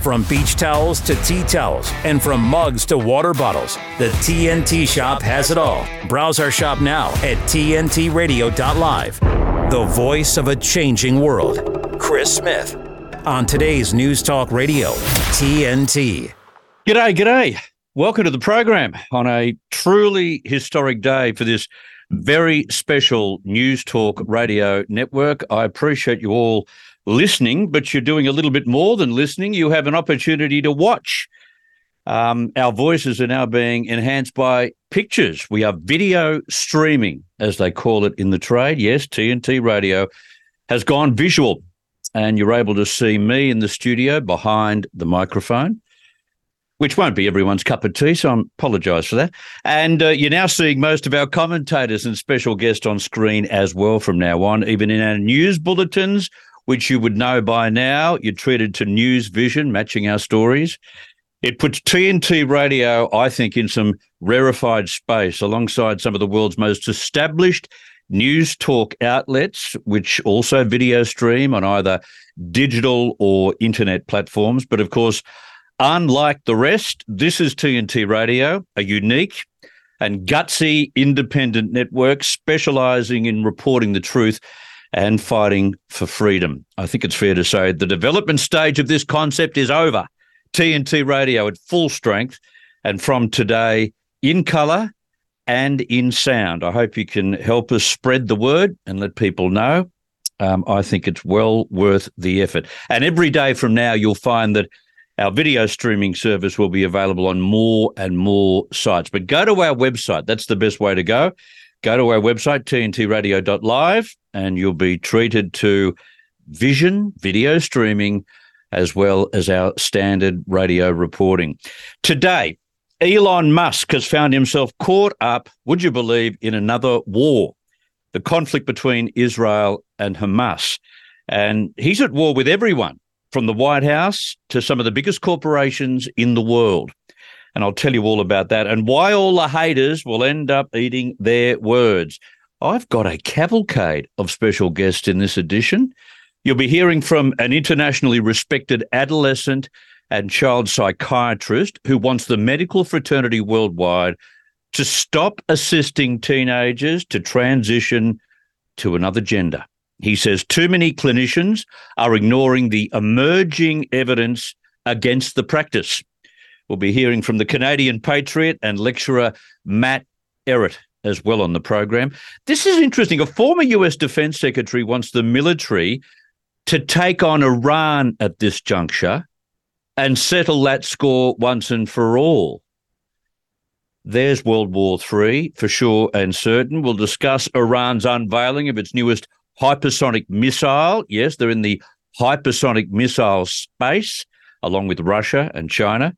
From beach towels to tea towels, and from mugs to water bottles, the TNT shop has it all. Browse our shop now at TNTRadio.live. The voice of a changing world. Chris Smith. On today's News Talk Radio, TNT. G'day, g'day. Welcome to the program on a truly historic day for this very special News Talk Radio network. I appreciate you all listening, but you're doing a little bit more than listening. You have an opportunity to watch. Um, our voices are now being enhanced by pictures. We are video streaming, as they call it in the trade. Yes, TNT Radio has gone visual, and you're able to see me in the studio behind the microphone which won't be everyone's cup of tea, so I apologise for that. And uh, you're now seeing most of our commentators and special guests on screen as well from now on, even in our news bulletins, which you would know by now. You're treated to news vision, matching our stories. It puts TNT radio, I think, in some rarefied space alongside some of the world's most established news talk outlets, which also video stream on either digital or internet platforms. But of course, Unlike the rest, this is TNT Radio, a unique and gutsy independent network specializing in reporting the truth and fighting for freedom. I think it's fair to say the development stage of this concept is over. TNT Radio at full strength and from today in color and in sound. I hope you can help us spread the word and let people know. Um, I think it's well worth the effort. And every day from now, you'll find that our video streaming service will be available on more and more sites. But go to our website. That's the best way to go. Go to our website, tntradio.live, and you'll be treated to vision, video streaming, as well as our standard radio reporting. Today, Elon Musk has found himself caught up, would you believe, in another war, the conflict between Israel and Hamas. And he's at war with everyone from the White House to some of the biggest corporations in the world. And I'll tell you all about that and why all the haters will end up eating their words. I've got a cavalcade of special guests in this edition. You'll be hearing from an internationally respected adolescent and child psychiatrist who wants the medical fraternity worldwide to stop assisting teenagers to transition to another gender. He says too many clinicians are ignoring the emerging evidence against the practice. We'll be hearing from the Canadian patriot and lecturer Matt Ehret as well on the program. This is interesting. A former US Defense Secretary wants the military to take on Iran at this juncture and settle that score once and for all. There's World War III for sure and certain. We'll discuss Iran's unveiling of its newest hypersonic missile. Yes, they're in the hypersonic missile space, along with Russia and China.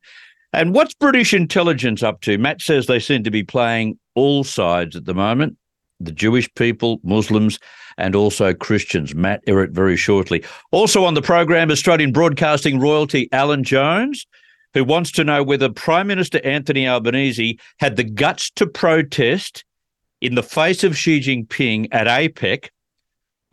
And what's British intelligence up to? Matt says they seem to be playing all sides at the moment the Jewish people, Muslims, and also Christians. Matt Ehret very shortly. Also on the program, Australian broadcasting royalty Alan Jones, who wants to know whether Prime Minister Anthony Albanese had the guts to protest in the face of Xi Jinping at APEC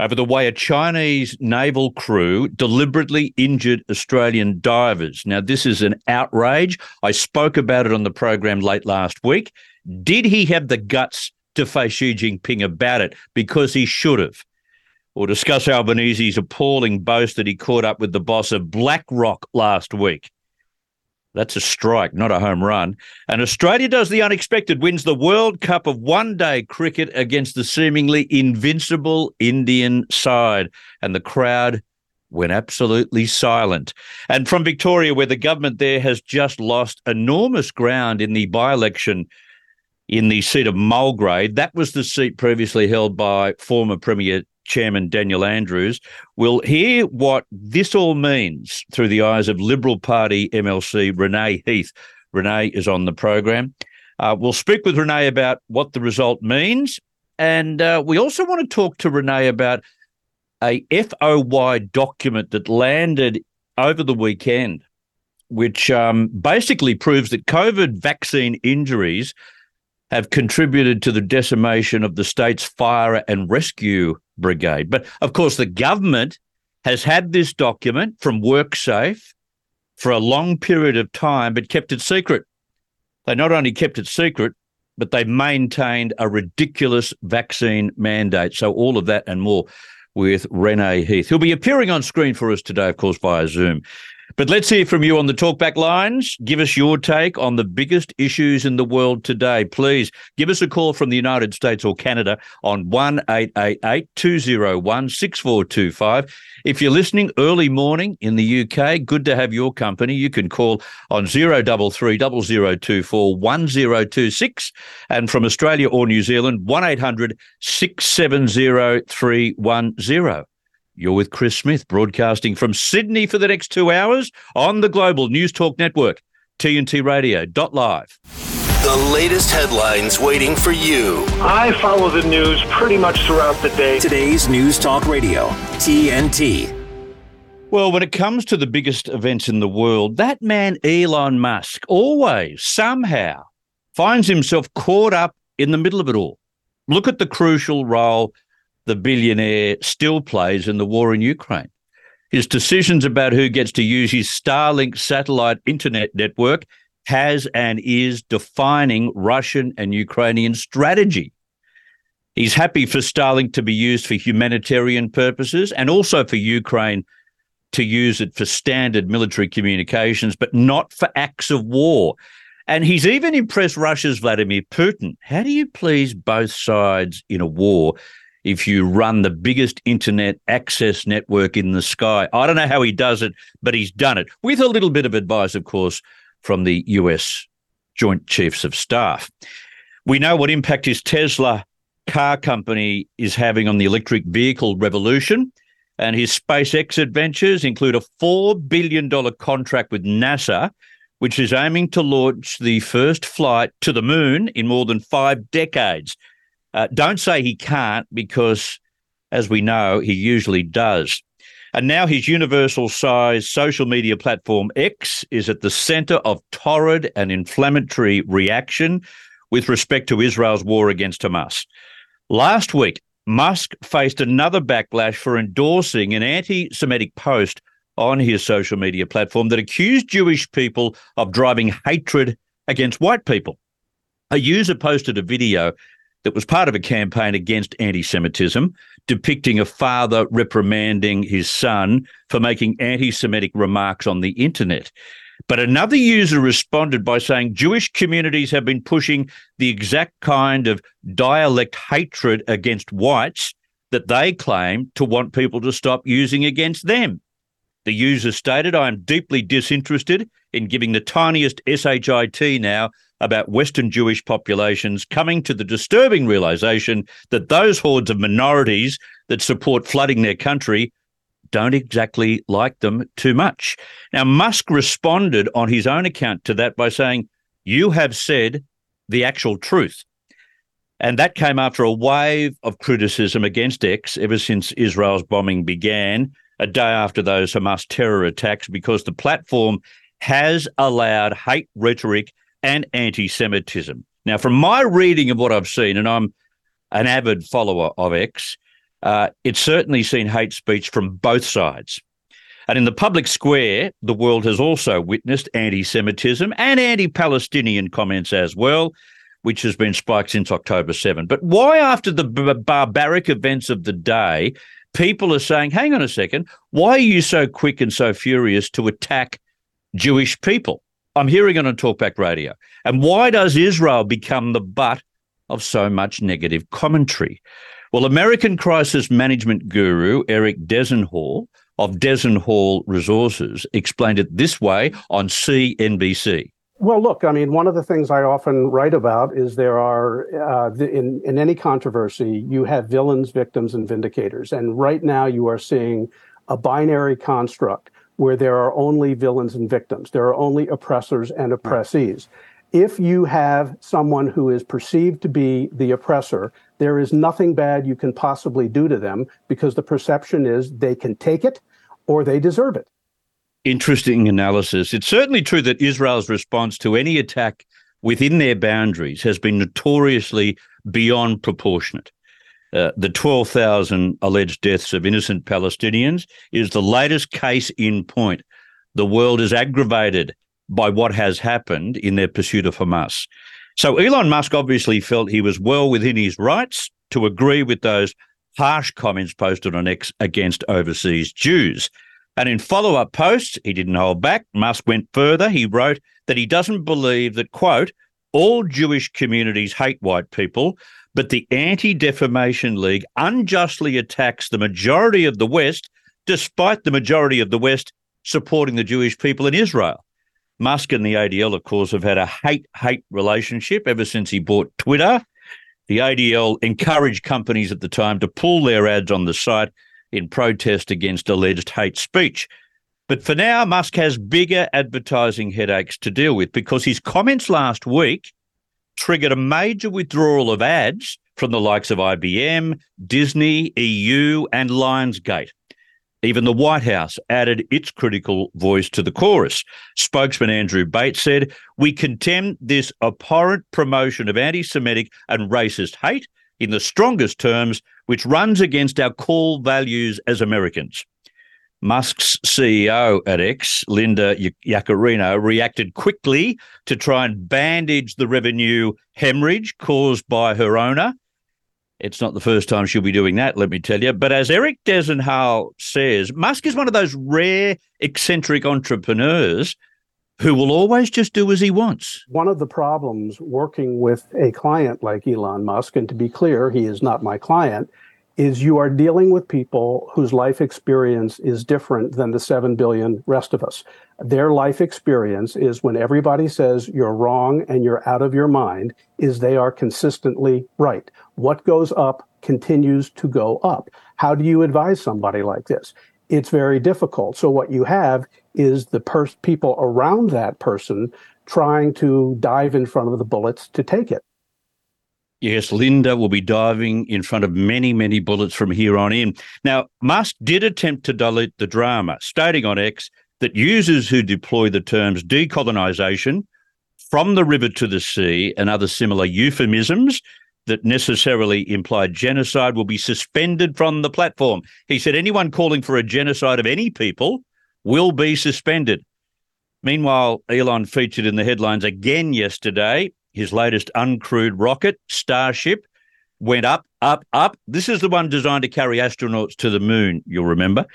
over the way a Chinese naval crew deliberately injured Australian divers. Now, this is an outrage. I spoke about it on the program late last week. Did he have the guts to face Xi Jinping about it? Because he should have. We'll discuss Albanese's appalling boast that he caught up with the boss of BlackRock last week. That's a strike, not a home run. And Australia does the unexpected, wins the World Cup of one day cricket against the seemingly invincible Indian side. And the crowd went absolutely silent. And from Victoria, where the government there has just lost enormous ground in the by election in the seat of Mulgrave, that was the seat previously held by former Premier Chairman Daniel Andrews, will hear what this all means through the eyes of Liberal Party MLC Renee Heath. Renee is on the program. Uh, we'll speak with Renee about what the result means. And uh, we also want to talk to Renee about a FOI document that landed over the weekend, which um, basically proves that COVID vaccine injuries have contributed to the decimation of the state's fire and rescue brigade. But of course, the government has had this document from WorkSafe for a long period of time, but kept it secret. They not only kept it secret, but they maintained a ridiculous vaccine mandate. So, all of that and more with Renee Heath. He'll be appearing on screen for us today, of course, via Zoom. But let's hear from you on the talkback lines. Give us your take on the biggest issues in the world today. Please give us a call from the United States or Canada on 1 201 6425. If you're listening early morning in the UK, good to have your company. You can call on 033 0024 1026. And from Australia or New Zealand, 1 800 670 310. You're with Chris Smith, broadcasting from Sydney for the next two hours on the Global News Talk Network, TNT Radio.live. The latest headlines waiting for you. I follow the news pretty much throughout the day. Today's News Talk Radio, TNT. Well, when it comes to the biggest events in the world, that man, Elon Musk, always, somehow, finds himself caught up in the middle of it all. Look at the crucial role the billionaire still plays in the war in Ukraine. His decisions about who gets to use his Starlink satellite internet network has and is defining Russian and Ukrainian strategy. He's happy for Starlink to be used for humanitarian purposes and also for Ukraine to use it for standard military communications, but not for acts of war. And he's even impressed Russia's Vladimir Putin. How do you please both sides in a war if you run the biggest internet access network in the sky. I don't know how he does it, but he's done it with a little bit of advice, of course, from the US Joint Chiefs of Staff. We know what impact his Tesla car company is having on the electric vehicle revolution. And his SpaceX adventures include a $4 billion contract with NASA, which is aiming to launch the first flight to the moon in more than five decades. Uh, don't say he can't because, as we know, he usually does. And now his universal size social media platform X is at the center of torrid and inflammatory reaction with respect to Israel's war against Hamas. Last week, Musk faced another backlash for endorsing an anti Semitic post on his social media platform that accused Jewish people of driving hatred against white people. A user posted a video that was part of a campaign against anti Semitism, depicting a father reprimanding his son for making anti Semitic remarks on the internet. But another user responded by saying Jewish communities have been pushing the exact kind of dialect hatred against whites that they claim to want people to stop using against them. The user stated, I am deeply disinterested in giving the tiniest SHIT now about Western Jewish populations coming to the disturbing realization that those hordes of minorities that support flooding their country don't exactly like them too much. Now, Musk responded on his own account to that by saying, You have said the actual truth. And that came after a wave of criticism against X ever since Israel's bombing began, a day after those Hamas terror attacks, because the platform has allowed hate rhetoric and anti Semitism. Now, from my reading of what I've seen, and I'm an avid follower of X, uh, it's certainly seen hate speech from both sides. And in the public square, the world has also witnessed anti Semitism and anti Palestinian comments as well, which has been spiked since October 7. But why, after the b- barbaric events of the day, people are saying, hang on a second, why are you so quick and so furious to attack Jewish people? I'm hearing it on Talkback Radio. And why does Israel become the butt of so much negative commentary? Well, American crisis management guru Eric Dezenhall of Dezenhall Resources explained it this way on CNBC. Well, look, I mean, one of the things I often write about is there are, uh, in, in any controversy, you have villains, victims, and vindicators. And right now you are seeing a binary construct where there are only villains and victims. There are only oppressors and oppressees. If you have someone who is perceived to be the oppressor, there is nothing bad you can possibly do to them because the perception is they can take it or they deserve it. Interesting analysis. It's certainly true that Israel's response to any attack within their boundaries has been notoriously beyond proportionate. Uh, the 12,000 alleged deaths of innocent Palestinians is the latest case in point the world is aggravated by what has happened in their pursuit of Hamas. So Elon Musk obviously felt he was well within his rights to agree with those harsh comments posted on X against overseas Jews. And in follow up posts, he didn't hold back. Musk went further. He wrote that he doesn't believe that, quote, all Jewish communities hate white people, but the Anti Defamation League unjustly attacks the majority of the West, despite the majority of the West supporting the Jewish people in Israel. Musk and the ADL, of course, have had a hate hate relationship ever since he bought Twitter. The ADL encouraged companies at the time to pull their ads on the site in protest against alleged hate speech. But for now, Musk has bigger advertising headaches to deal with because his comments last week triggered a major withdrawal of ads from the likes of IBM, Disney, EU, and Lionsgate. Even the White House added its critical voice to the chorus. Spokesman Andrew Bates said, We condemn this abhorrent promotion of anti Semitic and racist hate in the strongest terms, which runs against our core values as Americans. Musk's CEO at X, Linda Yaccarino, reacted quickly to try and bandage the revenue hemorrhage caused by her owner it's not the first time she'll be doing that, let me tell you. But as Eric Dezenhall says, Musk is one of those rare eccentric entrepreneurs who will always just do as he wants. One of the problems working with a client like Elon Musk, and to be clear, he is not my client, is you are dealing with people whose life experience is different than the 7 billion rest of us. Their life experience is when everybody says you're wrong and you're out of your mind, is they are consistently right. What goes up continues to go up. How do you advise somebody like this? It's very difficult. So what you have is the pers- people around that person trying to dive in front of the bullets to take it. Yes, Linda will be diving in front of many, many bullets from here on in. Now, Musk did attempt to dilute the drama, stating on X that users who deploy the terms decolonization, from the river to the sea, and other similar euphemisms that necessarily imply genocide will be suspended from the platform. He said anyone calling for a genocide of any people will be suspended. Meanwhile, Elon featured in the headlines again yesterday his latest uncrewed rocket, Starship, went up, up, up. This is the one designed to carry astronauts to the moon, you'll remember.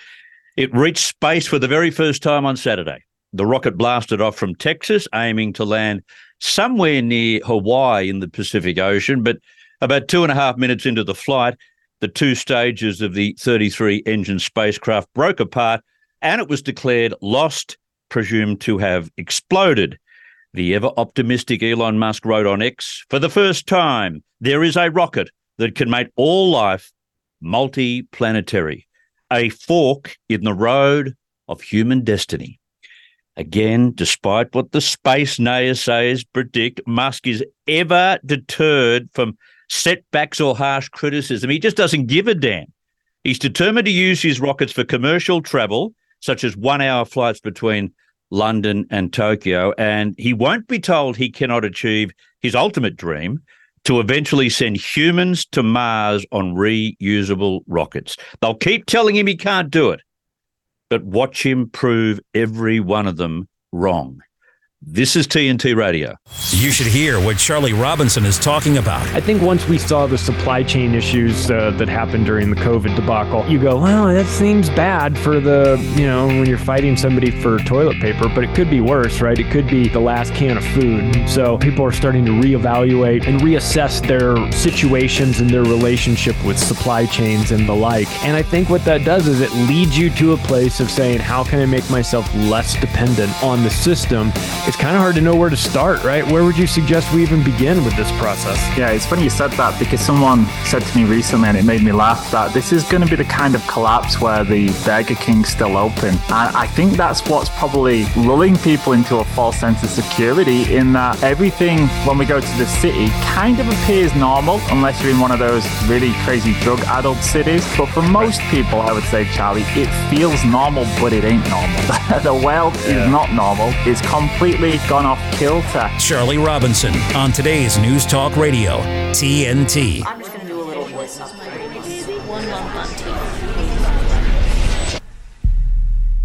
It reached space for the very first time on Saturday. The rocket blasted off from Texas, aiming to land somewhere near Hawaii in the Pacific Ocean. But about two and a half minutes into the flight, the two stages of the 33 engine spacecraft broke apart and it was declared lost, presumed to have exploded. The ever optimistic Elon Musk wrote on X For the first time, there is a rocket that can make all life multi-planetary, a fork in the road of human destiny. Again, despite what the space naysayers predict, Musk is ever deterred from setbacks or harsh criticism. He just doesn't give a damn. He's determined to use his rockets for commercial travel, such as one hour flights between London, and Tokyo. And he won't be told he cannot achieve his ultimate dream to eventually send humans to Mars on reusable rockets. They'll keep telling him he can't do it, but watch him prove every one of them wrong. This is TNT Radio. You should hear what Charlie Robinson is talking about. I think once we saw the supply chain issues uh, that happened during the COVID debacle, you go, well, that seems bad for the, you know, when you're fighting somebody for toilet paper, but it could be worse, right? It could be the last can of food. So people are starting to reevaluate and reassess their situations and their relationship with supply chains and the like. And I think what that does is it leads you to a place of saying, how can I make myself less dependent on the system? It's it's kind of hard to know where to start, right? Where would you suggest we even begin with this process? Yeah, it's funny you said that because someone said to me recently, and it made me laugh, that this is going to be the kind of collapse where the Burger King's still open. And I think that's what's probably lulling people into a false sense of security in that everything, when we go to the city, kind of appears normal unless you're in one of those really crazy drug addled cities. But for most people, I would say, Charlie, it feels normal, but it ain't normal. the world yeah. is not normal. It's completely completely gone off kilter. Charlie Robinson on today's News Talk Radio, TNT. I'm just going to do a little voice One month on TV.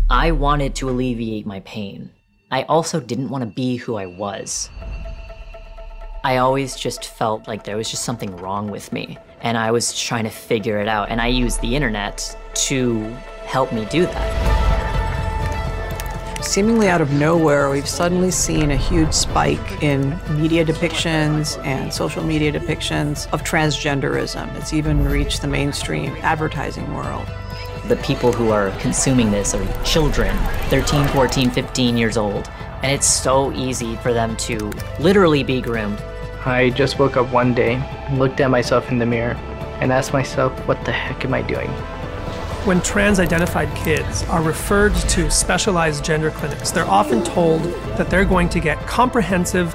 I wanted to alleviate my pain. I also didn't want to be who I was. I always just felt like there was just something wrong with me, and I was trying to figure it out, and I used the internet to help me do that. Seemingly out of nowhere, we've suddenly seen a huge spike in media depictions and social media depictions of transgenderism. It's even reached the mainstream advertising world. The people who are consuming this are children, 13, 14, 15 years old, and it's so easy for them to literally be groomed. I just woke up one day, looked at myself in the mirror, and asked myself, what the heck am I doing? When trans identified kids are referred to specialized gender clinics, they're often told that they're going to get comprehensive,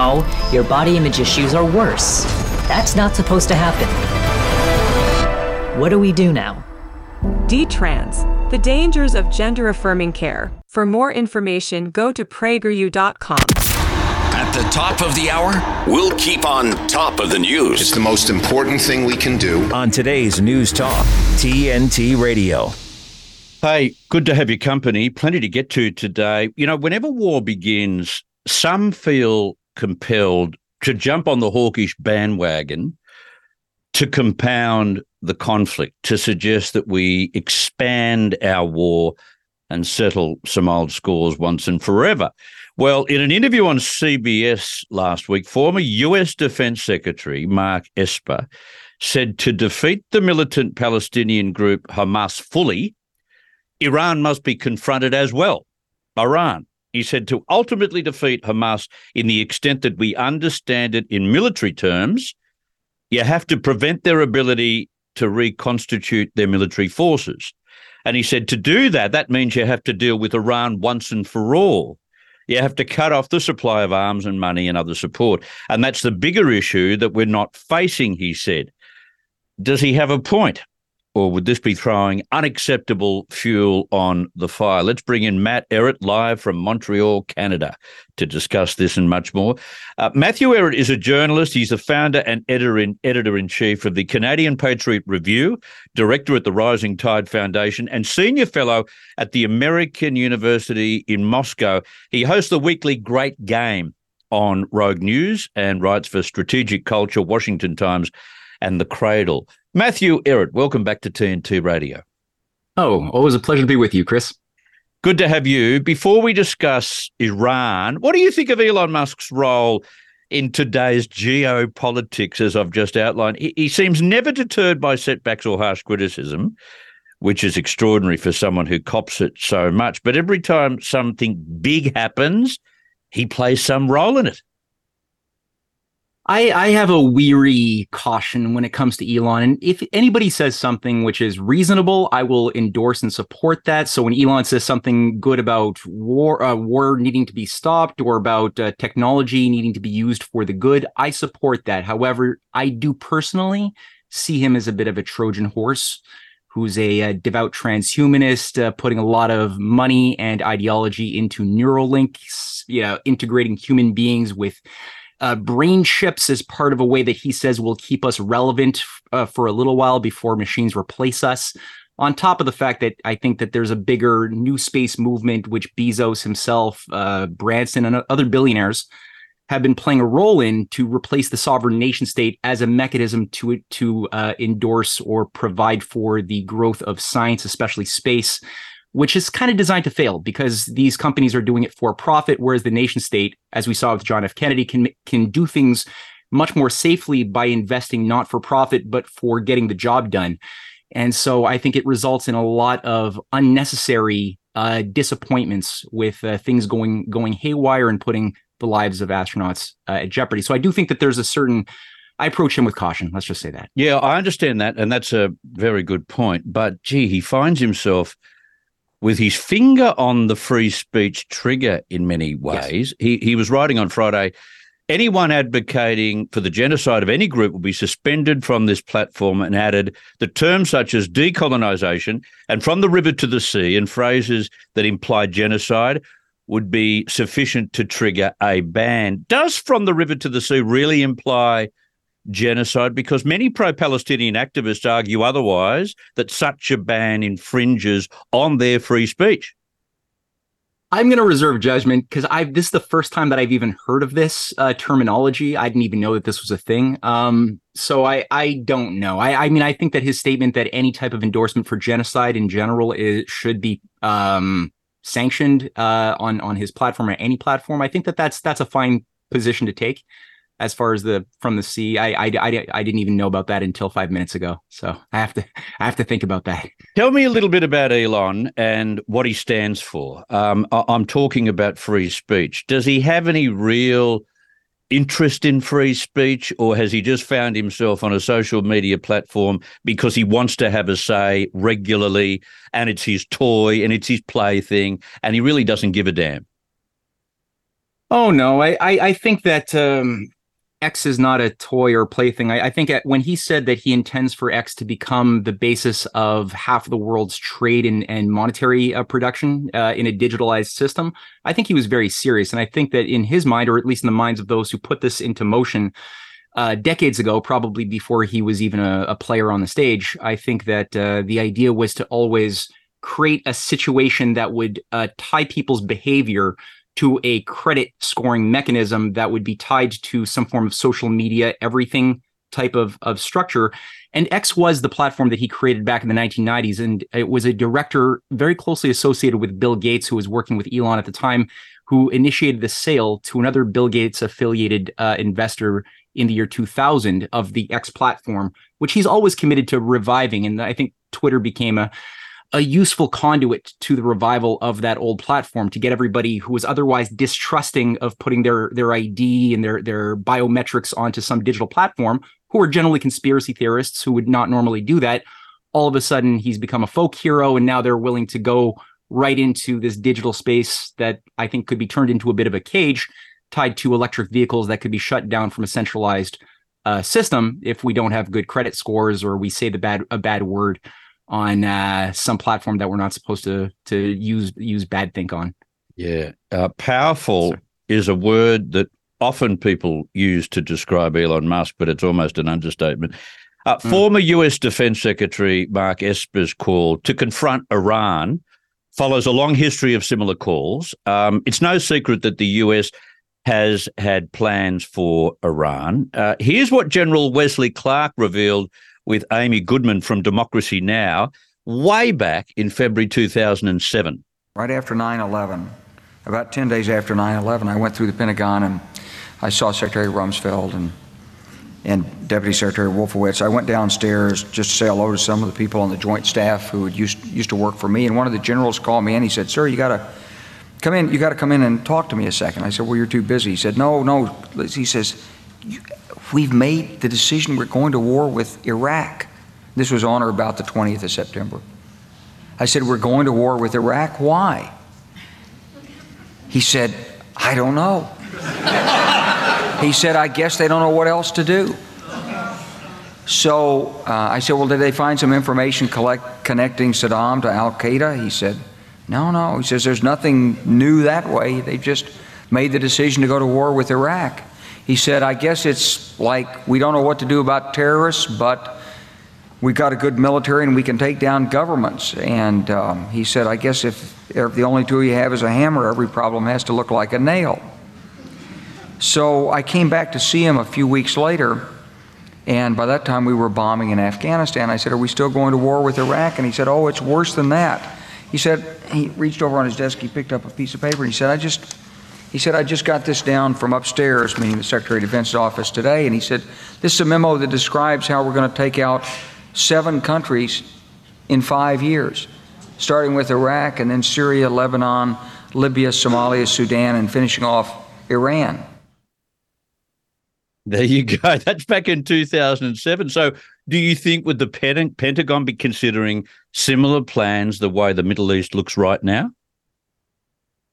your body image issues are worse. That's not supposed to happen. What do we do now? D-Trans, the dangers of gender affirming care. For more information, go to prageru.com. At the top of the hour, we'll keep on top of the news. It's the most important thing we can do. On today's News Talk, TNT Radio. Hey, good to have your company. Plenty to get to today. You know, whenever war begins, some feel compelled to jump on the hawkish bandwagon to compound the conflict, to suggest that we expand our war and settle some old scores once and forever. Well, in an interview on CBS last week, former US Defense Secretary Mark Esper said to defeat the militant Palestinian group Hamas fully, Iran must be confronted as well. Iran he said to ultimately defeat Hamas in the extent that we understand it in military terms, you have to prevent their ability to reconstitute their military forces. And he said to do that, that means you have to deal with Iran once and for all. You have to cut off the supply of arms and money and other support. And that's the bigger issue that we're not facing, he said. Does he have a point? Or would this be throwing unacceptable fuel on the fire? Let's bring in Matt Ehret live from Montreal, Canada, to discuss this and much more. Uh, Matthew Ehret is a journalist. He's the founder and editor in editor in chief of the Canadian Patriot Review, director at the Rising Tide Foundation, and senior fellow at the American University in Moscow. He hosts the weekly Great Game on Rogue News and writes for Strategic Culture, Washington Times, and The Cradle. Matthew Ehret, welcome back to TNT Radio. Oh, always a pleasure to be with you, Chris. Good to have you. Before we discuss Iran, what do you think of Elon Musk's role in today's geopolitics, as I've just outlined? He, he seems never deterred by setbacks or harsh criticism, which is extraordinary for someone who cops it so much. But every time something big happens, he plays some role in it. I, I have a weary caution when it comes to Elon. And if anybody says something which is reasonable, I will endorse and support that. So when Elon says something good about war, uh, war needing to be stopped or about uh, technology needing to be used for the good, I support that. However, I do personally see him as a bit of a Trojan horse who's a, devout transhumanist, uh, putting a lot of money and ideology into Neuralink, you know, integrating human beings with uh, brain chips is part of a way that he says will keep us relevant uh, for a little while before machines replace us. On top of the fact that I think that there's a bigger new space movement, which Bezos himself, uh, Branson, and other billionaires have been playing a role in to replace the sovereign nation state as a mechanism to to uh, endorse or provide for the growth of science, especially space which is kind of designed to fail because these companies are doing it for profit, whereas the nation state, as we saw with John F. Kennedy, can can do things much more safely by investing not for profit but for getting the job done. And so I think it results in a lot of unnecessary uh, disappointments with uh, things going going haywire and putting the lives of astronauts uh, at jeopardy. So I do think that there's a certain I approach him with caution. Let's just say that. Yeah, I understand that, and that's a very good point. But gee, he finds himself with his finger on the free speech trigger in many ways. Yes. He, he was writing on Friday anyone advocating for the genocide of any group will be suspended from this platform and added the terms such as decolonization and from the river to the sea and phrases that imply genocide would be sufficient to trigger a ban. Does from the river to the sea really imply genocide? Because many pro Palestinian activists argue otherwise, that such a ban infringes on their free speech. I'm going to reserve judgment because I've this is the first time that I've even heard of this uh, terminology. I didn't even know that this was a thing. Um, so I I don't know. I I mean I think that his statement that any type of endorsement for genocide in general is should be um, sanctioned uh, on on his platform or any platform. I think that that's that's a fine position to take. As far as the from the sea, I, I, I, I didn't even know about that until five minutes ago. So I have to I have to think about that. Tell me a little bit about Elon and what he stands for. Um, I'm talking about free speech. Does he have any real interest in free speech, or has he just found himself on a social media platform because he wants to have a say regularly and it's his toy and it's his plaything and he really doesn't give a damn? Oh no, I I, I think that um, X is not a toy or plaything. I, I think at, when he said that he intends for X to become the basis of half the world's trade and, and monetary uh, production uh, in a digitalized system, I think he was very serious. And I think that in his mind, or at least in the minds of those who put this into motion uh, decades ago, probably before he was even a, a player on the stage, I think that uh, the idea was to always create a situation that would uh, tie people's behavior to a credit scoring mechanism that would be tied to some form of social media, everything type of, of structure. And X was the platform that he created back in the 1990s. And it was a director very closely associated with Bill Gates, who was working with Elon at the time, who initiated the sale to another Bill Gates affiliated uh, investor in the year 2000 of the X platform, which he's always committed to reviving. And I think Twitter became a a useful conduit to the revival of that old platform to get everybody who was otherwise distrusting of putting their their ID and their their biometrics onto some digital platform, who are generally conspiracy theorists who would not normally do that. All of a sudden, he's become a folk hero, and now they're willing to go right into this digital space that I think could be turned into a bit of a cage tied to electric vehicles that could be shut down from a centralized uh, system if we don't have good credit scores or we say the bad a bad word on uh, some platform that we're not supposed to to use use bad think on. Yeah, uh, powerful is a word that often people use to describe Elon Musk, but it's almost an understatement. Uh, mm. Former U.S. Defense Secretary Mark Esper's call to confront Iran follows a long history of similar calls. Um, it's no secret that the U.S. has had plans for Iran. Uh, here's what General Wesley Clark revealed with Amy Goodman from Democracy Now! way back in February 2007. Right after 9 11, about 10 days after 9 11, I went through the Pentagon and I saw Secretary Rumsfeld and, and Deputy Secretary Wolfowitz. I went downstairs just to say hello to some of the people on the joint staff who had used, used to work for me. And one of the generals called me and he said, Sir, you got to come in, you got to come in and talk to me a second. I said, Well, you're too busy. He said, No, no. He says, We've made the decision we're going to war with Iraq. This was on or about the 20th of September. I said, We're going to war with Iraq. Why? He said, I don't know. he said, I guess they don't know what else to do. So uh, I said, Well, did they find some information collect, connecting Saddam to Al Qaeda? He said, No, no. He says, There's nothing new that way. They just made the decision to go to war with Iraq. He said, I guess it's like we don't know what to do about terrorists, but we've got a good military and we can take down governments. And um, he said, I guess if, if the only tool you have is a hammer, every problem has to look like a nail. So I came back to see him a few weeks later, and by that time we were bombing in Afghanistan. I said, Are we still going to war with Iraq? And he said, Oh, it's worse than that. He said, He reached over on his desk, he picked up a piece of paper, and he said, I just he said, I just got this down from upstairs, meaning the Secretary of Defense's office today. And he said, This is a memo that describes how we're going to take out seven countries in five years, starting with Iraq and then Syria, Lebanon, Libya, Somalia, Sudan, and finishing off Iran. There you go. That's back in 2007. So Do you think would the Pentagon be considering similar plans the way the Middle East looks right now?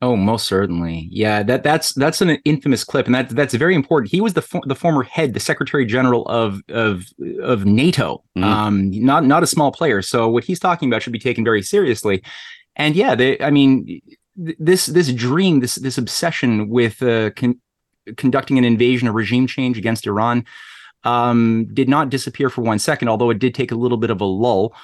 Oh, most certainly. Yeah, that that's that's an infamous clip, and that that's very important. He was the for, the former head, the Secretary General of of of NATO, mm. um, not not a small player. So what he's talking about should be taken very seriously. And yeah, they, I mean, this this dream, this this obsession with uh, con- conducting an invasion, a regime change against Iran, um, did not disappear for one second. Although it did take a little bit of a lull.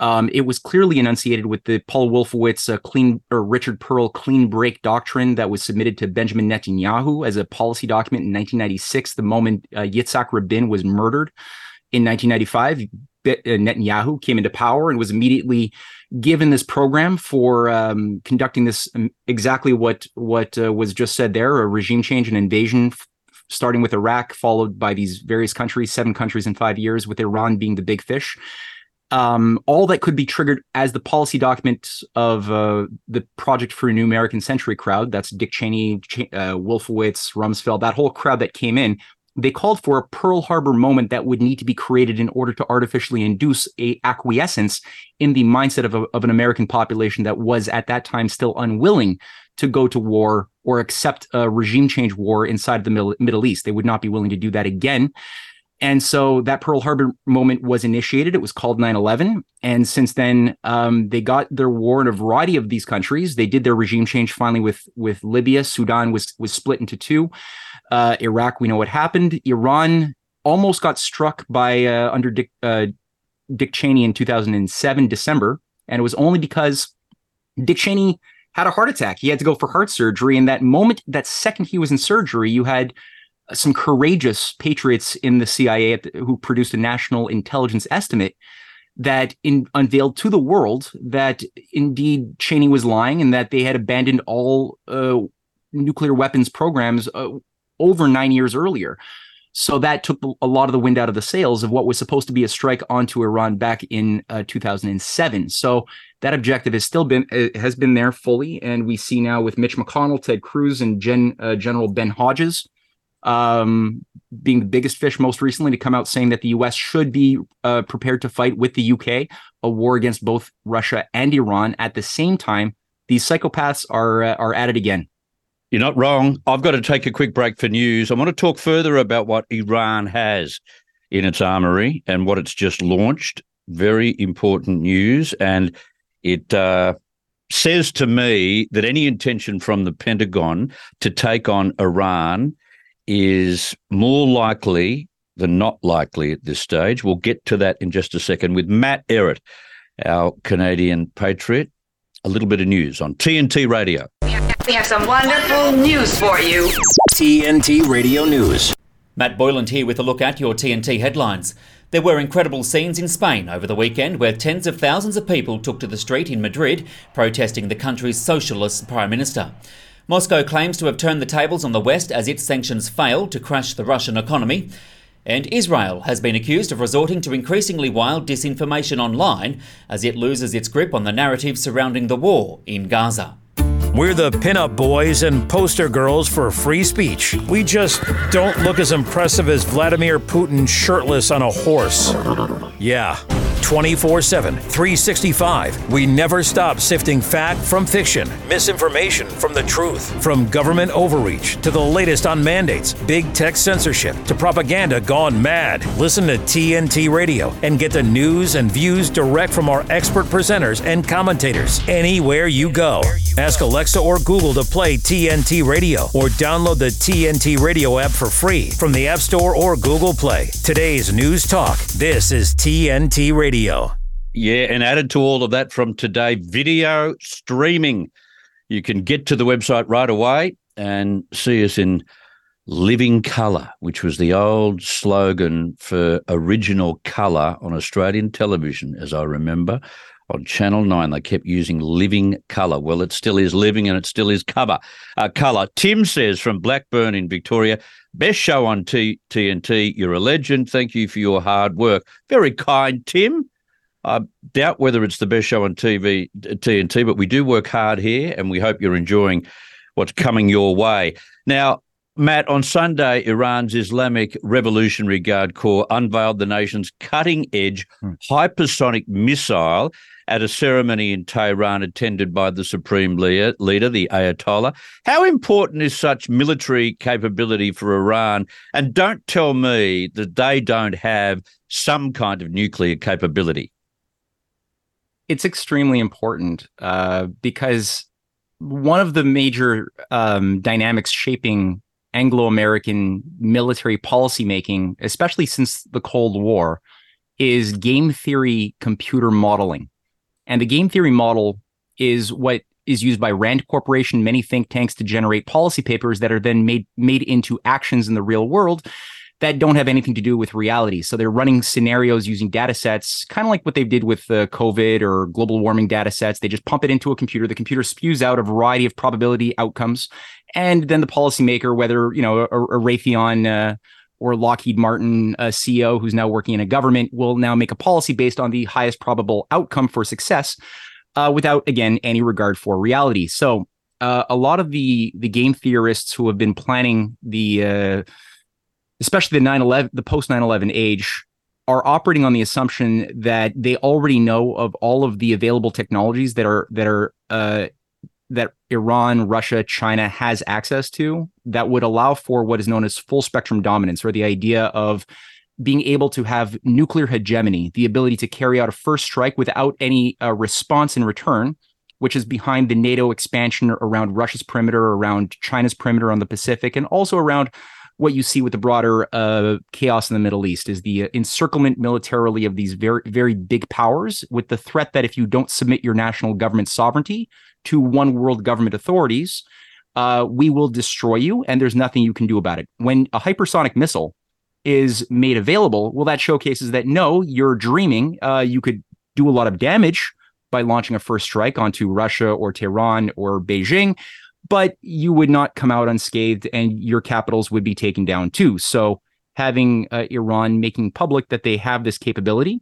Um, it was clearly enunciated with the Paul Wolfowitz uh, clean or Richard Perle clean break doctrine that was submitted to Benjamin Netanyahu as a policy document in 1996. The moment uh, Yitzhak Rabin was murdered in 1995, uh, Netanyahu came into power and was immediately given this program for um, conducting this um, exactly what what uh, was just said there: a regime change and invasion. F- starting with Iraq, followed by these various countries, seven countries in five years, with Iran being the big fish um, all that could be triggered as the policy document of uh, the Project for a New American Century crowd. That's Dick Cheney, Ch- uh, Wolfowitz, Rumsfeld, that whole crowd that came in. They called for a Pearl Harbor moment that would need to be created in order to artificially induce a acquiescence in the mindset of, a, of an American population that was at that time still unwilling to go to war or accept a regime change war inside the Middle, Middle East. They would not be willing to do that again. And so that Pearl Harbor moment was initiated. It was called 9 11. And since then, um, they got their war in a variety of these countries. They did their regime change finally with, with Libya. Sudan was, was split into two. Uh, Iraq, we know what happened. Iran almost got struck by uh, under Dick, uh, Dick Cheney in 2007, December. And it was only because Dick Cheney had a heart attack. He had to go for heart surgery. And that moment, that second he was in surgery, you had some courageous patriots in the CIA the, who produced a national intelligence estimate that in, unveiled to the world that indeed Cheney was lying and that they had abandoned all uh, nuclear weapons programs uh, over nine years earlier. So that took a lot of the wind out of the sails of what was supposed to be a strike onto Iran back in uh, 2007. So that objective has still been uh, has been there fully, and we see now with Mitch McConnell, Ted Cruz, and Gen, uh, General Ben Hodges um, being the biggest fish most recently to come out saying that the U.S. should be uh, prepared to fight with the U.K. a war against both Russia and Iran. At the same time, these psychopaths are uh, are at it again. You're not wrong. I've got to take a quick break for news. I want to talk further about what Iran has in its armory and what it's just launched. Very important news, and it. Uh, says to me that any intention from the Pentagon to take on Iran is more likely than not likely at this stage. We'll get to that in just a second with Matt Ehret, our Canadian patriot. A little bit of news on TNT Radio. We have some wonderful news for you. TNT Radio News. Matt Boyland here with a look at your TNT headlines. There were incredible scenes in Spain over the weekend where tens of thousands of people took to the street in Madrid protesting the country's socialist prime minister. Moscow claims to have turned the tables on the West as its sanctions failed to crash the Russian economy. And Israel has been accused of resorting to increasingly wild disinformation online as it loses its grip on the narrative surrounding the war in Gaza. We're the pinup boys and poster girls for free speech. We just don't look as impressive as Vladimir Putin shirtless on a horse. Yeah. 24 7, 365. We never stop sifting fact from fiction, misinformation from the truth, from government overreach to the latest on mandates, big tech censorship to propaganda gone mad. Listen to TNT Radio and get the news and views direct from our expert presenters and commentators anywhere you go. Ask Alexa or Google to play TNT Radio or download the TNT Radio app for free from the App Store or Google Play. Today's News Talk. This is TNT. Radio. Yeah, and added to all of that from today, video streaming. You can get to the website right away and see us in living colour, which was the old slogan for original colour on Australian television, as I remember. On Channel 9, they kept using living colour. Well, it still is living and it still is cover. Uh, colour. Tim says from Blackburn in Victoria, best show on T- TNT. You're a legend. Thank you for your hard work. Very kind, Tim. I doubt whether it's the best show on TV, TNT, but we do work hard here and we hope you're enjoying what's coming your way. Now, Matt, on Sunday, Iran's Islamic Revolutionary Guard Corps unveiled the nation's cutting edge Hmm. hypersonic missile at a ceremony in Tehran attended by the supreme leader, the Ayatollah. How important is such military capability for Iran? And don't tell me that they don't have some kind of nuclear capability. It's extremely important uh, because one of the major um, dynamics shaping Anglo American military policymaking, especially since the Cold War, is game theory computer modeling. And the game theory model is what is used by Rand Corporation, many think tanks to generate policy papers that are then made made into actions in the real world that don't have anything to do with reality. So they're running scenarios using data sets, kind of like what they did with uh, COVID or global warming data sets. They just pump it into a computer. The computer spews out a variety of probability outcomes, and then the policymaker, whether you know a, a Raytheon. Uh, or Lockheed Martin uh, CEO who's now working in a government will now make a policy based on the highest probable outcome for success, uh, without again any regard for reality. So uh, a lot of the the game theorists who have been planning the uh, especially the 9/11 the post 9/11 age are operating on the assumption that they already know of all of the available technologies that are that are uh, that Iran, Russia, China has access to that would allow for what is known as full spectrum dominance, or the idea of being able to have nuclear hegemony, the ability to carry out a first strike without any uh, response in return, which is behind the NATO expansion around Russia's perimeter, around China's perimeter on the Pacific, and also around what you see with the broader uh, chaos in the Middle East is the encirclement militarily of these very, very big powers with the threat that if you don't submit your national government sovereignty to one world government authorities, uh, we will destroy you and there's nothing you can do about it. When a hypersonic missile is made available, well, that showcases that no, you're dreaming. Uh, you could do a lot of damage by launching a first strike onto Russia or Tehran or Beijing, but you would not come out unscathed and your capitals would be taken down too. So having uh, Iran making public that they have this capability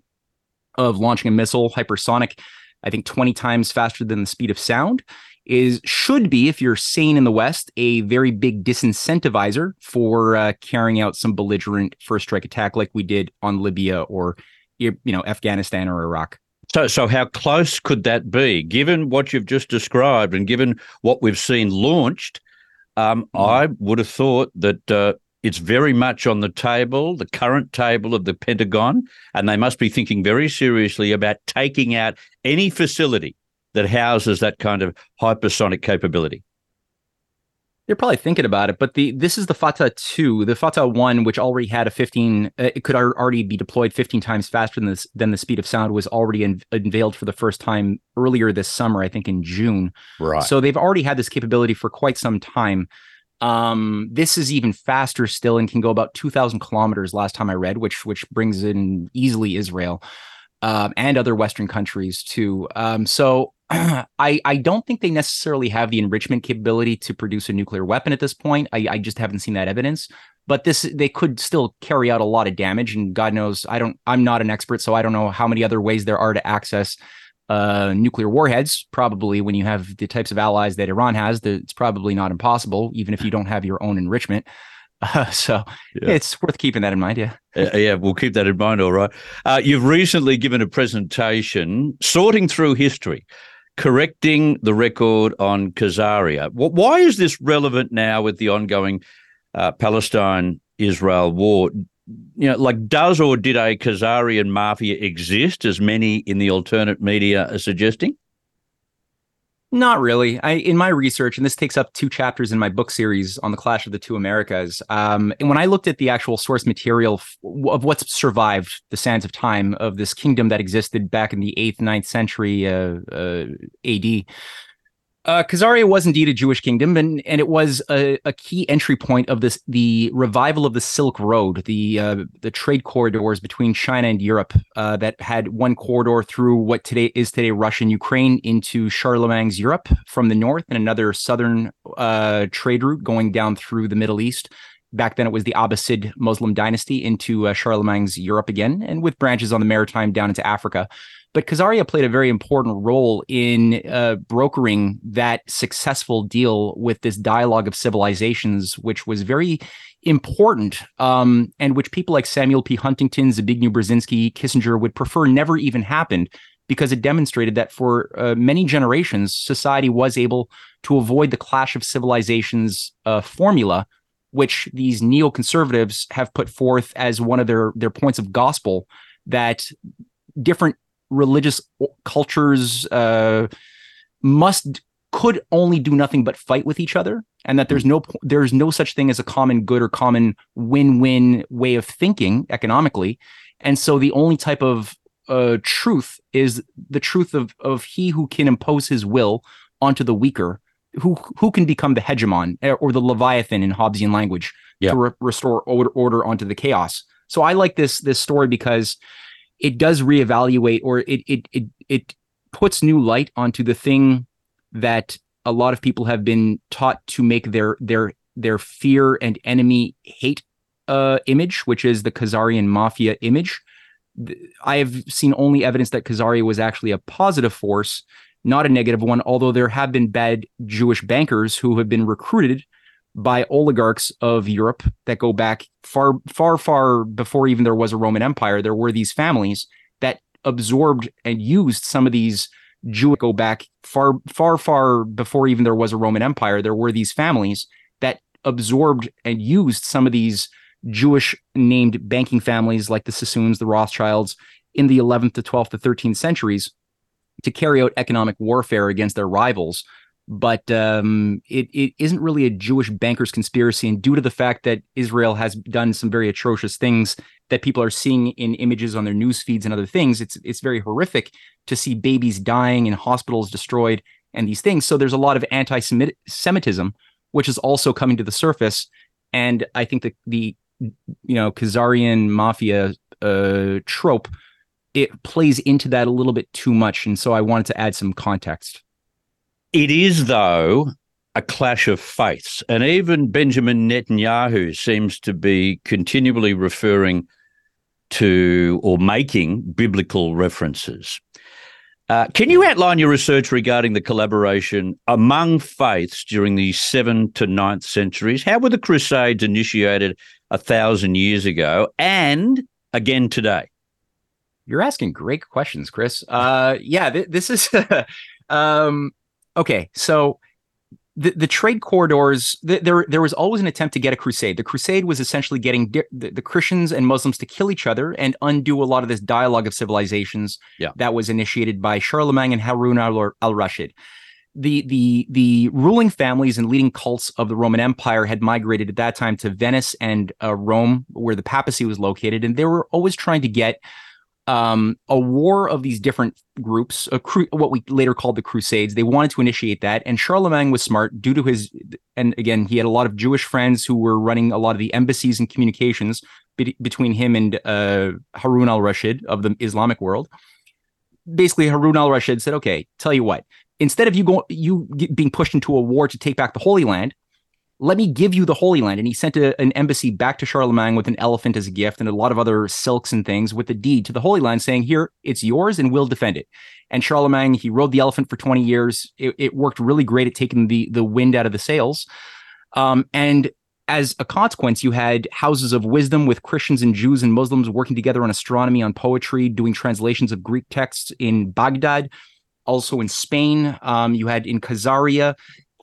of launching a missile hypersonic, I think 20 times faster than the speed of sound is should be if you're sane in the west a very big disincentivizer for uh, carrying out some belligerent first strike attack like we did on Libya or you know Afghanistan or Iraq. So, so how close could that be, given what you've just described and given what we've seen launched? Um, mm. I would have thought that uh, it's very much on the table, the current table of the Pentagon, and they must be thinking very seriously about taking out any facility that houses that kind of hypersonic capability. They're probably thinking about it, but the this is the Fattah two, the Fattah one, which already had a fifteen. Uh, it could already be deployed fifteen times faster than this than the speed of sound was already in, unveiled for the first time earlier this summer, I think in June. Right. So they've already had this capability for quite some time. Um, this is even faster still and can go about two thousand kilometers. Last time I read, which which brings in easily Israel um, and other Western countries too. Um, so I, I don't think they necessarily have the enrichment capability to produce a nuclear weapon at this point. I, I just haven't seen that evidence. But this they could still carry out a lot of damage, and God knows I don't. I'm not an expert, so I don't know how many other ways there are to access uh, nuclear warheads. Probably when you have the types of allies that Iran has, the, it's probably not impossible, even if you don't have your own enrichment. Uh, so yeah. it's worth keeping that in mind. Yeah. Uh, yeah, we'll keep that in mind. All right. Uh, you've recently given a presentation sorting through history correcting the record on Khazaria. Why is this relevant now with the ongoing uh, Palestine Israel war? You know, like, does or did a Khazarian mafia exist, as many in the alternate media are suggesting? Not really. I in my research, and this takes up two chapters in my book series on the Clash of the Two Americas. Um, and when I looked at the actual source material f- of what's survived the sands of time of this kingdom that existed back in the eighth, 9th century uh, uh, AD, uh, Khazaria was indeed a Jewish kingdom, and, and it was a, a key entry point of this the revival of the Silk Road, the uh, the trade corridors between China and Europe uh, that had one corridor through what today is today Russia and Ukraine into Charlemagne's Europe from the north, and another southern uh, trade route going down through the Middle East back then it was the Abbasid Muslim dynasty into uh, Charlemagne's Europe again, and with branches on the maritime down into Africa. But Khazaria played a very important role in uh, brokering that successful deal with this dialogue of civilizations, which was very important, um, and which people like Samuel P. Huntington, Zbigniew Brzezinski, Kissinger would prefer never even happened because it demonstrated that for uh, many generations, society was able to avoid the clash of civilizations uh, formula, which these neoconservatives have put forth as one of their their points of gospel that different religious cultures uh, must could only do nothing but fight with each other and that there's no there's no such thing as a common good or common win-win way of thinking economically. And so the only type of uh, truth is the truth of of he who can impose his will onto the weaker who who can become the hegemon eh, or the leviathan in hobbesian language to re- restore order, order onto the chaos. So i like this this story because it does reevaluate or it it it it puts new light onto the thing that a lot of people have been taught to make their their their fear and enemy hate uh, image, which is the Khazarian mafia image. I have seen only evidence that Khazaria was actually a positive force, not a negative one. Although there have been bad Jewish bankers who have been recruited by oligarchs of Europe that go back far, far, far before even there was a Roman Empire. There were these families that absorbed and used some of these Jewish go back far, far, far before even there was a Roman Empire. There were these families that absorbed and used some of these Jewish named banking families like the Sassoons, the Rothschilds in the 11th to 12th to 13th centuries to carry out economic warfare against their rivals but um, it, it isn't really a Jewish bankers conspiracy. And due to the fact that Israel has done some very atrocious things that people are seeing in images on their news feeds and other things, it's it's very horrific to see babies dying and hospitals destroyed and these things. So there's a lot of anti-Semitism, which is also coming to the surface. And I think that the you know Khazarian mafia uh, trope it plays into that a little bit too much, and so I wanted to add some context. It is, though, a clash of faiths. And even Benjamin Netanyahu seems to be continually referring to or making biblical references. Uh, can you outline your research regarding the collaboration among faiths during the 7th to 9th centuries? How were the Crusades initiated a thousand years ago and again today? You're asking great questions, Chris. Uh, yeah, th- this is um, okay, so the, the trade corridors the, there there was always an attempt to get a crusade the crusade was essentially getting di- the, the, christians and muslims to kill each other and undo a lot of this dialogue of civilizations yeah. that was initiated by charlemagne and harun al-rashid the the the ruling families and leading cults of the roman empire had migrated at that time to venice and uh, rome where the papacy was located and they were always trying to get um, a war of these different groups, cru- what we later called the Crusades. They wanted to initiate that, and Charlemagne was smart due to his, and again, he had a lot of Jewish friends who were running a lot of the embassies and communications be- between him and uh, Harun al-Rashid of the Islamic world. Basically, Harun al-Rashid said, "Okay, tell you what." Instead of you going, you being pushed into a war to take back the Holy Land, let me give you the Holy Land. And he sent a, an embassy back to Charlemagne with an elephant as a gift and a lot of other silks and things with the deed to the Holy Land saying, here, it's yours and we'll defend it. And Charlemagne, he rode the elephant for 20 years. It, it worked really great at taking the, the wind out of the sails. Um, and as a consequence, you had houses of wisdom with Christians and Jews and Muslims working together on astronomy, on poetry, doing translations of Greek texts in Baghdad, also in Spain. Um, you had in Khazaria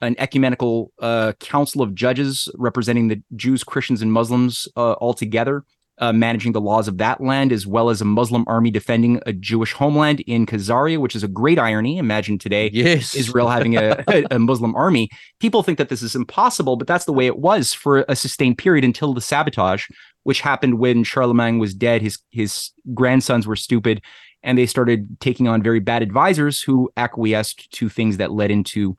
an ecumenical uh, council of judges representing the Jews, Christians, and Muslims uh, all together, uh, managing the laws of that land, as well as a Muslim army defending a Jewish homeland in Khazaria, which is a great irony. Imagine today, yes. Israel having a, a, Muslim army. People think that this is impossible, but that's the way it was for a sustained period until the sabotage, which happened when Charlemagne was dead. His his grandsons were stupid, and they started taking on very bad advisors who acquiesced to things that led into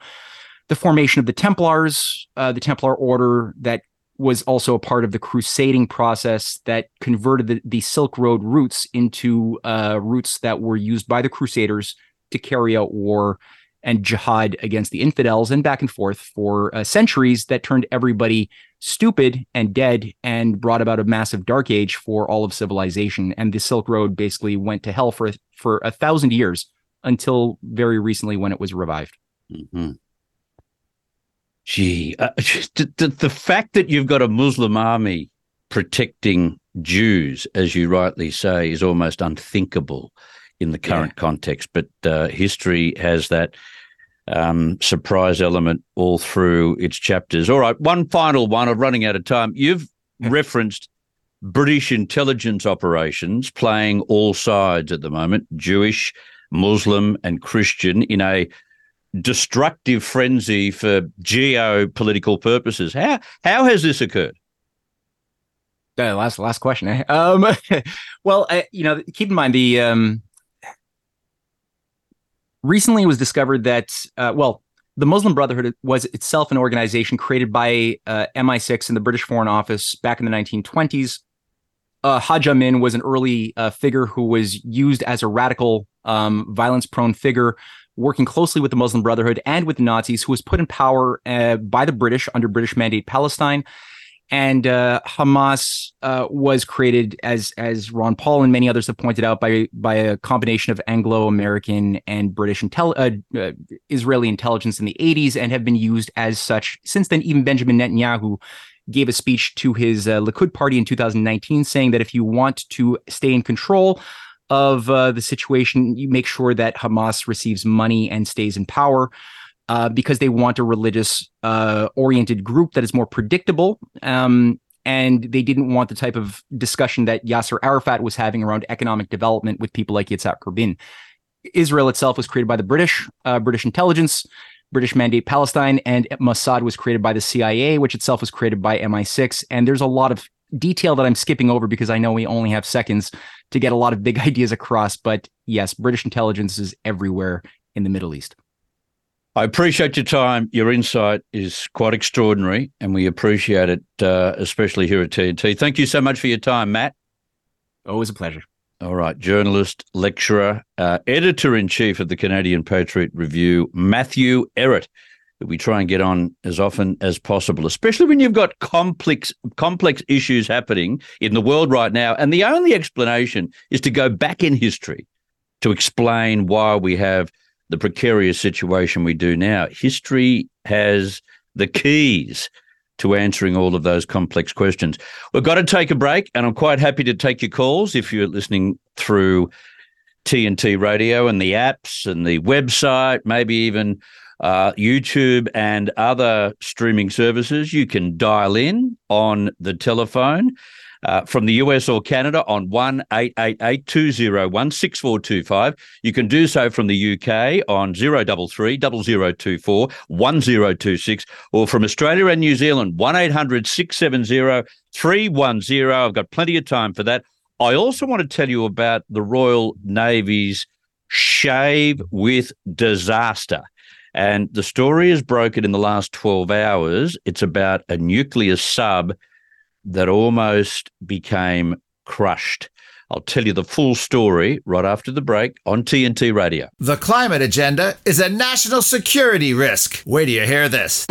the formation of the Templars, uh, the Templar order that was also a part of the crusading process that converted the, the Silk Road routes into uh, routes that were used by the Crusaders to carry out war and jihad against the infidels and back and forth for uh, centuries that turned everybody stupid and dead and brought about a massive dark age for all of civilization. And the Silk Road basically went to hell for for a thousand years until very recently when it was revived. Mm-hmm. Gee, uh, the, the, fact that you've got a Muslim army protecting Jews, as you rightly say, is almost unthinkable in the current yeah. context. But uh, history has that um, surprise element all through its chapters. All right, one final one. I'm running out of time. You've referenced British intelligence operations playing all sides at the moment Jewish, Muslim, and Christian in a destructive frenzy for geopolitical purposes. How, how has this occurred? Uh, last last question. Eh? Um, well, uh, you know, keep in mind the um, recently it was discovered that uh, well, the Muslim Brotherhood was itself an organization created by uh, MI6 and the British Foreign Office back in the 1920s. Uh, Haj Amin was an early uh, figure who was used as a radical, um, violence-prone figure, working closely with the Muslim Brotherhood and with the Nazis, who was put in power uh, by the British under British Mandate Palestine and uh, Hamas uh, was created as as Ron Paul and many others have pointed out by by a combination of Anglo American and British intel uh, uh, Israeli intelligence in the 80s and have been used as such since then. Even Benjamin Netanyahu gave a speech to his uh, Likud party in 2019 saying that if you want to stay in control of uh, the situation, you make sure that Hamas receives money and stays in power uh, because they want a religious uh, oriented group that is more predictable. Um, and they didn't want the type of discussion that Yasser Arafat was having around economic development with people like Yitzhak Rabin. Israel itself was created by the British, uh, British intelligence, British Mandate Palestine, and Mossad was created by the CIA, which itself was created by MI6. And there's a lot of detail that I'm skipping over because I know we only have seconds to get a lot of big ideas across. But yes, British intelligence is everywhere in the Middle East. I appreciate your time. Your insight is quite extraordinary, and we appreciate it, uh, especially here at TNT. Thank you so much for your time, Matt. Always a pleasure. All right, journalist, lecturer, uh, editor in chief of the Canadian Patriot Review, Matthew Ehret. We try and get on as often as possible, especially when you've got complex complex issues happening in the world right now. And the only explanation is to go back in history to explain why we have the precarious situation we do now. History has the keys to answering all of those complex questions. We've got to take a break, and I'm quite happy to take your calls if you're listening through TNT Radio and the apps and the website, maybe even uh, YouTube and other streaming services. You can dial in on the telephone uh, from the US or Canada on 1 888 201 6425. You can do so from the UK on 033 0024 1026 or from Australia and New Zealand 1 800 670 310. I've got plenty of time for that. I also want to tell you about the Royal Navy's Shave with Disaster. And the story is broken in the last 12 hours. It's about a nuclear sub that almost became crushed. I'll tell you the full story right after the break on TNT Radio. The climate agenda is a national security risk. Where do you hear this.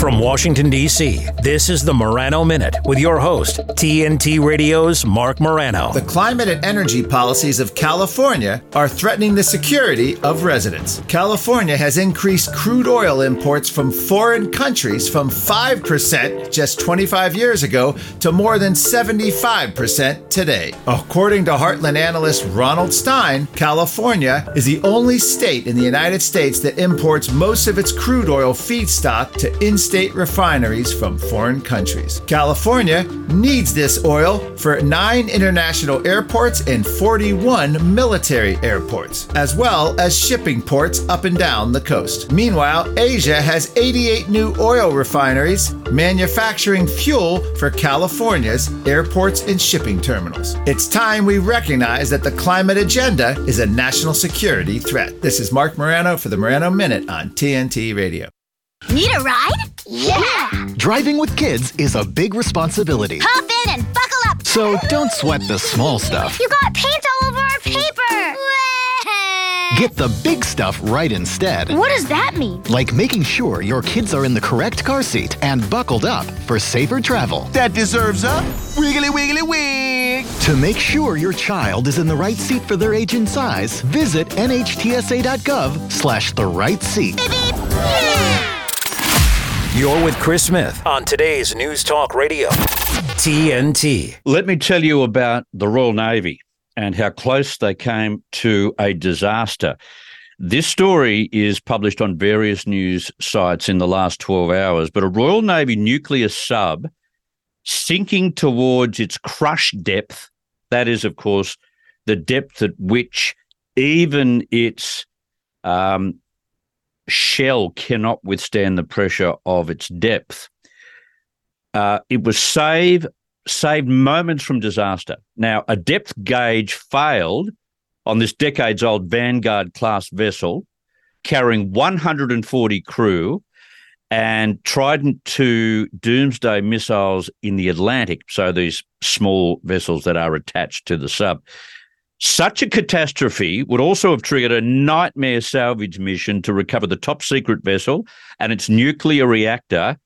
From Washington, D.C., this is the Morano Minute with your host, TNT Radio's Marc Morano. The climate and energy policies of California are threatening the security of residents. California has increased crude oil imports from foreign countries from 5% just 25 years ago to more than 75% today. According to Heartland analyst Ronald Stein, California is the only state in the United States that imports most of its crude oil feedstock to in state refineries from foreign countries. California needs this oil for nine international airports and 41 military airports, as well as shipping ports up and down the coast. Meanwhile, Asia has 88 new oil refineries manufacturing fuel for California's airports and shipping terminals. It's time we recognize that the climate agenda is a national security threat. This is Marc Morano for the Morano Minute on TNT Radio. Need a ride? Yeah! Driving with kids is a big responsibility. Hop in and buckle up! So don't sweat the small stuff. You got paint all over our paper! Get the big stuff right instead. What does that mean? Like making sure your kids are in the correct car seat and buckled up for safer travel. That deserves a wiggly wiggly wig. To make sure your child is in the right seat for their age and size, visit nhtsa.gov slash the right seat. You're with Chris Smith on today's News Talk Radio, TNT. Let me tell you about the Royal Navy and how close they came to a disaster. This story is published on various news sites in the last 12 hours, but a Royal Navy nuclear sub sinking towards its crush depth, that is, of course, the depth at which even its um, shell cannot withstand the pressure of its depth. Uh, it was save saved moments from disaster. Now, a depth gauge failed on this decades old Vanguard class vessel carrying 140 crew and Trident II doomsday missiles in the Atlantic. So these small vessels that are attached to the sub. Such a catastrophe would also have triggered a nightmare salvage mission to recover the top secret vessel and its nuclear reactor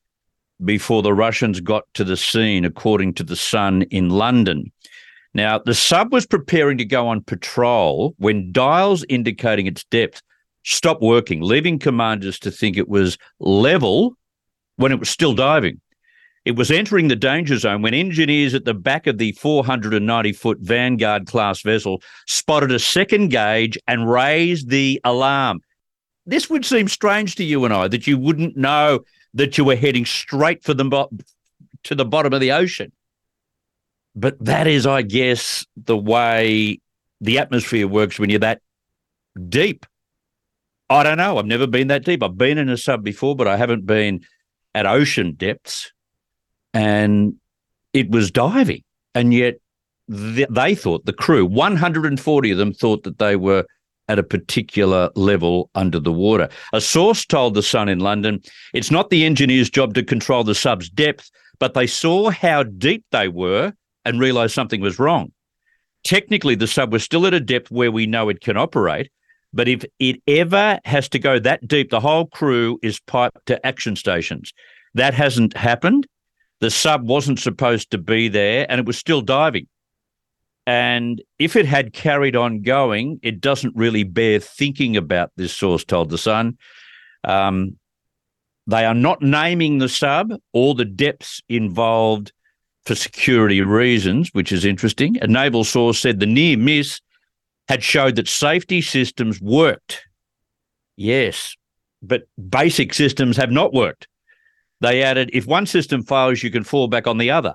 before the Russians got to the scene, according to The Sun in London. Now, the sub was preparing to go on patrol when dials indicating its depth stopped working, leaving commanders to think it was level when it was still diving. It was entering the danger zone when engineers at the back of the 490 foot Vanguard class vessel spotted a second gauge and raised the alarm. This would seem strange to you and I that you wouldn't know that you were heading straight for the bo- to the bottom of the ocean. But that is, I guess, the way the atmosphere works when you're that deep. I don't know. I've never been that deep. I've been in a sub before, but I haven't been at ocean depths. And it was diving. And yet th- they thought, the crew, 140 of them thought that they were at a particular level under the water. A source told The Sun in London it's not the engineer's job to control the sub's depth, but they saw how deep they were and realised something was wrong. Technically, the sub was still at a depth where we know it can operate, but if it ever has to go that deep, the whole crew is piped to action stations. That hasn't happened. The sub wasn't supposed to be there and it was still diving. And if it had carried on going, it doesn't really bear thinking about, this source told The Sun. Um, they are not naming the sub or the depths involved for security reasons, which is interesting. A naval source said the near miss had showed that safety systems worked. Yes, but basic systems have not worked. They added if one system fails, you can fall back on the other.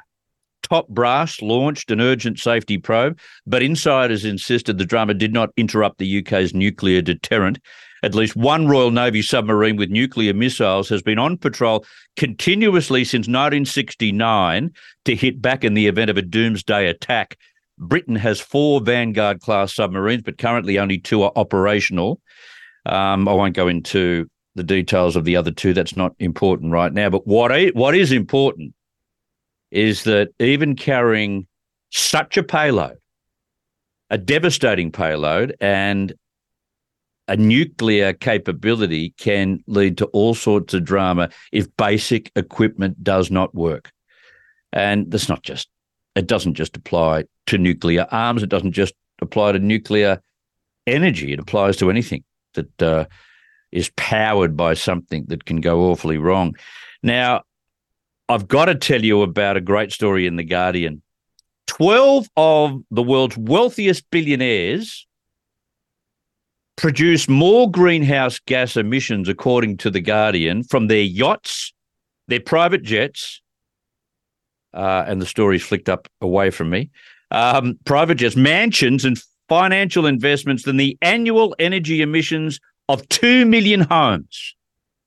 Top Brass launched an urgent safety probe, but insiders insisted the drama did not interrupt the UK's nuclear deterrent. At least one Royal Navy submarine with nuclear missiles has been on patrol continuously since 1969 to hit back in the event of a doomsday attack. Britain has four Vanguard class submarines, but currently only two are operational. Um, I won't go into the details of the other two. That's not important right now. But what what is important is that even carrying such a payload, a devastating payload, and a nuclear capability can lead to all sorts of drama if basic equipment does not work. And that's not just, it doesn't just apply to nuclear arms, it doesn't just apply to nuclear energy, it applies to anything that uh, is powered by something that can go awfully wrong. Now, I've got to tell you about a great story in The Guardian. 12 of the world's wealthiest billionaires produce more greenhouse gas emissions, according to The Guardian, from their yachts, their private jets, uh, and the story's flicked up away from me, um, private jets, mansions, and financial investments than the annual energy emissions of 2 million homes.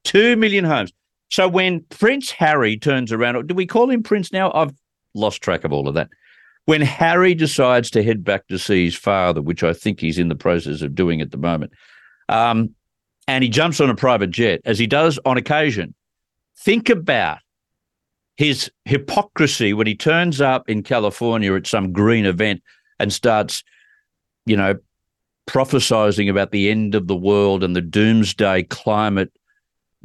2 million homes. So when Prince Harry turns around, do we call him Prince now? I've lost track of all of that. When Harry decides to head back to see his father, which I think he's in the process of doing at the moment, um, and he jumps on a private jet, as he does on occasion, think about his hypocrisy when he turns up in California at some green event and starts, you know, prophesizing about the end of the world and the doomsday climate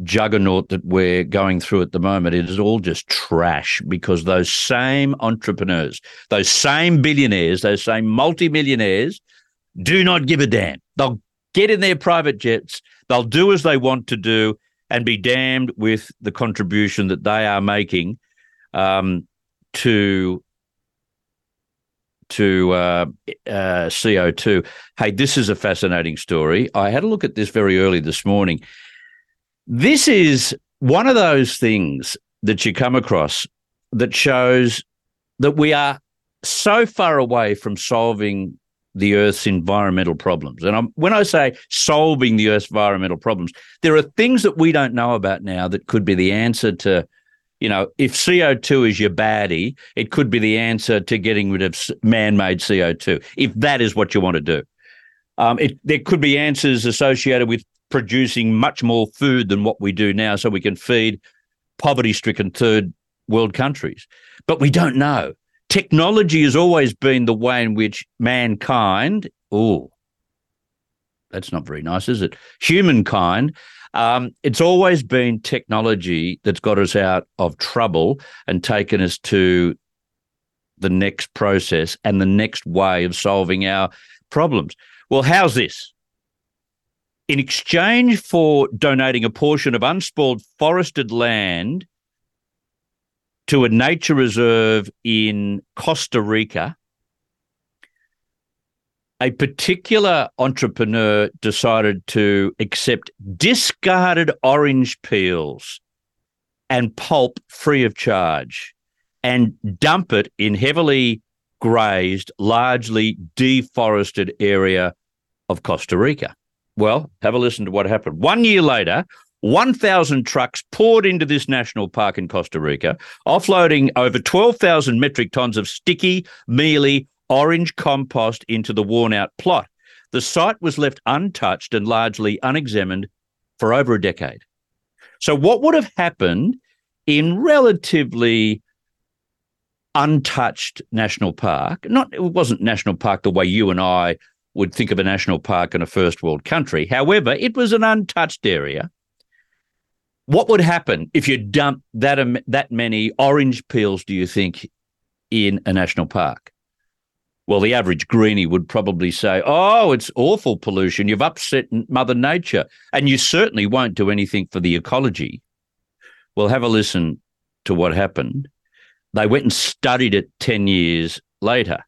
juggernaut that we're going through at the moment, it is all just trash because those same entrepreneurs, those same billionaires, those same multimillionaires do not give a damn. They'll get in their private jets, they'll do as they want to do, and be damned with the contribution that they are making um, to to uh, uh, CO2. Hey, this is a fascinating story. I had a look at this very early this morning. This is one of those things that you come across that shows that we are so far away from solving the Earth's environmental problems. And I'm, when I say solving the Earth's environmental problems, there are things that we don't know about now that could be the answer to you know, if CO2 is your baddie, it could be the answer to getting rid of man-made CO2. If that is what you want to do, um, it, there could be answers associated with producing much more food than what we do now, so we can feed poverty-stricken third world countries. But we don't know. Technology has always been the way in which mankind, oh, that's not very nice, is it? Humankind um, it's always been technology that's got us out of trouble and taken us to the next process and the next way of solving our problems. Well, how's this? In exchange for donating a portion of unspoiled forested land to a nature reserve in Costa Rica, a particular entrepreneur decided to accept discarded orange peels and pulp free of charge and dump it in heavily grazed, largely deforested area of Costa Rica. Well, have a listen to what happened. One year later, 1,000 trucks poured into this national park in Costa Rica, offloading over 12,000 metric tons of sticky, mealy, orange compost into the worn out plot. The site was left untouched and largely unexamined for over a decade. So, what would have happened in relatively untouched national park? Not it wasn't national park the way you and I would think of a national park in a first world country. However, it was an untouched area. What would happen if you dumped that that many orange peels? Do you think in a national park? Well, the average greenie would probably say, Oh, it's awful pollution. You've upset Mother Nature. And you certainly won't do anything for the ecology. Well, have a listen to what happened. They went and studied it 10 years later.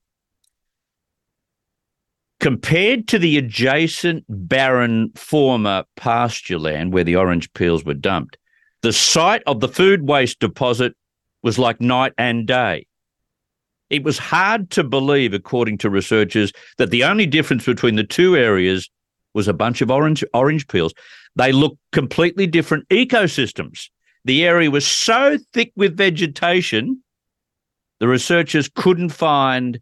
Compared to the adjacent barren former pasture land where the orange peels were dumped, the site of the food waste deposit was like night and day. It was hard to believe, according to researchers, that the only difference between the two areas was a bunch of orange orange peels. They looked completely different ecosystems. The area was so thick with vegetation, the researchers couldn't find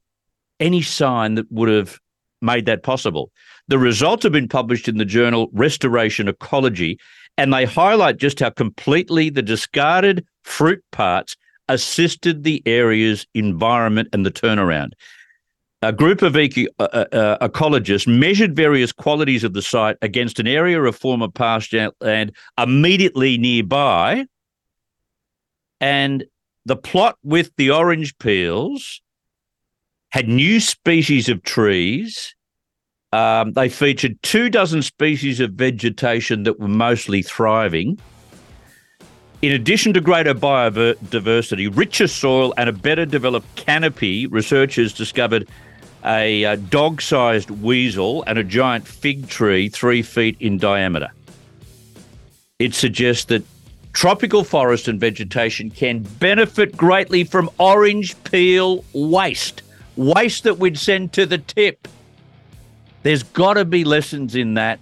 any sign that would have made that possible. The results have been published in the journal Restoration Ecology, and they highlight just how completely the discarded fruit parts assisted the area's environment and the turnaround. A group of uh, uh, uh, ecologists measured various qualities of the site against an area of former pasture land immediately nearby. And the plot with the orange peels had new species of trees. Um, they featured two dozen species of vegetation that were mostly thriving. In addition to greater biodiversity, richer soil, and a better developed canopy, researchers discovered a, uh, a dog sized weasel and a giant fig tree three feet in diameter. It suggests that tropical forest and vegetation can benefit greatly from orange peel waste, waste that we'd send to the tip. There's got to be lessons in that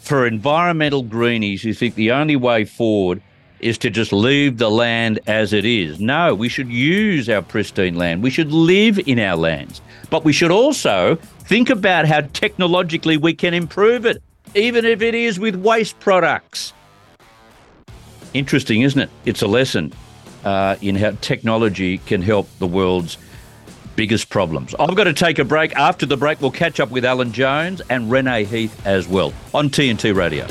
for environmental greenies who think the only way forward is to just leave the land as it is. No, we should use our pristine land. We should live in our lands. But we should also think about how technologically we can improve it, even if it is with waste products. Interesting, isn't it? It's a lesson uh, in how technology can help the world's biggest problems. I've got to take a break. After the break, we'll catch up with Alan Jones and Renee Heath as well on TNT Radio.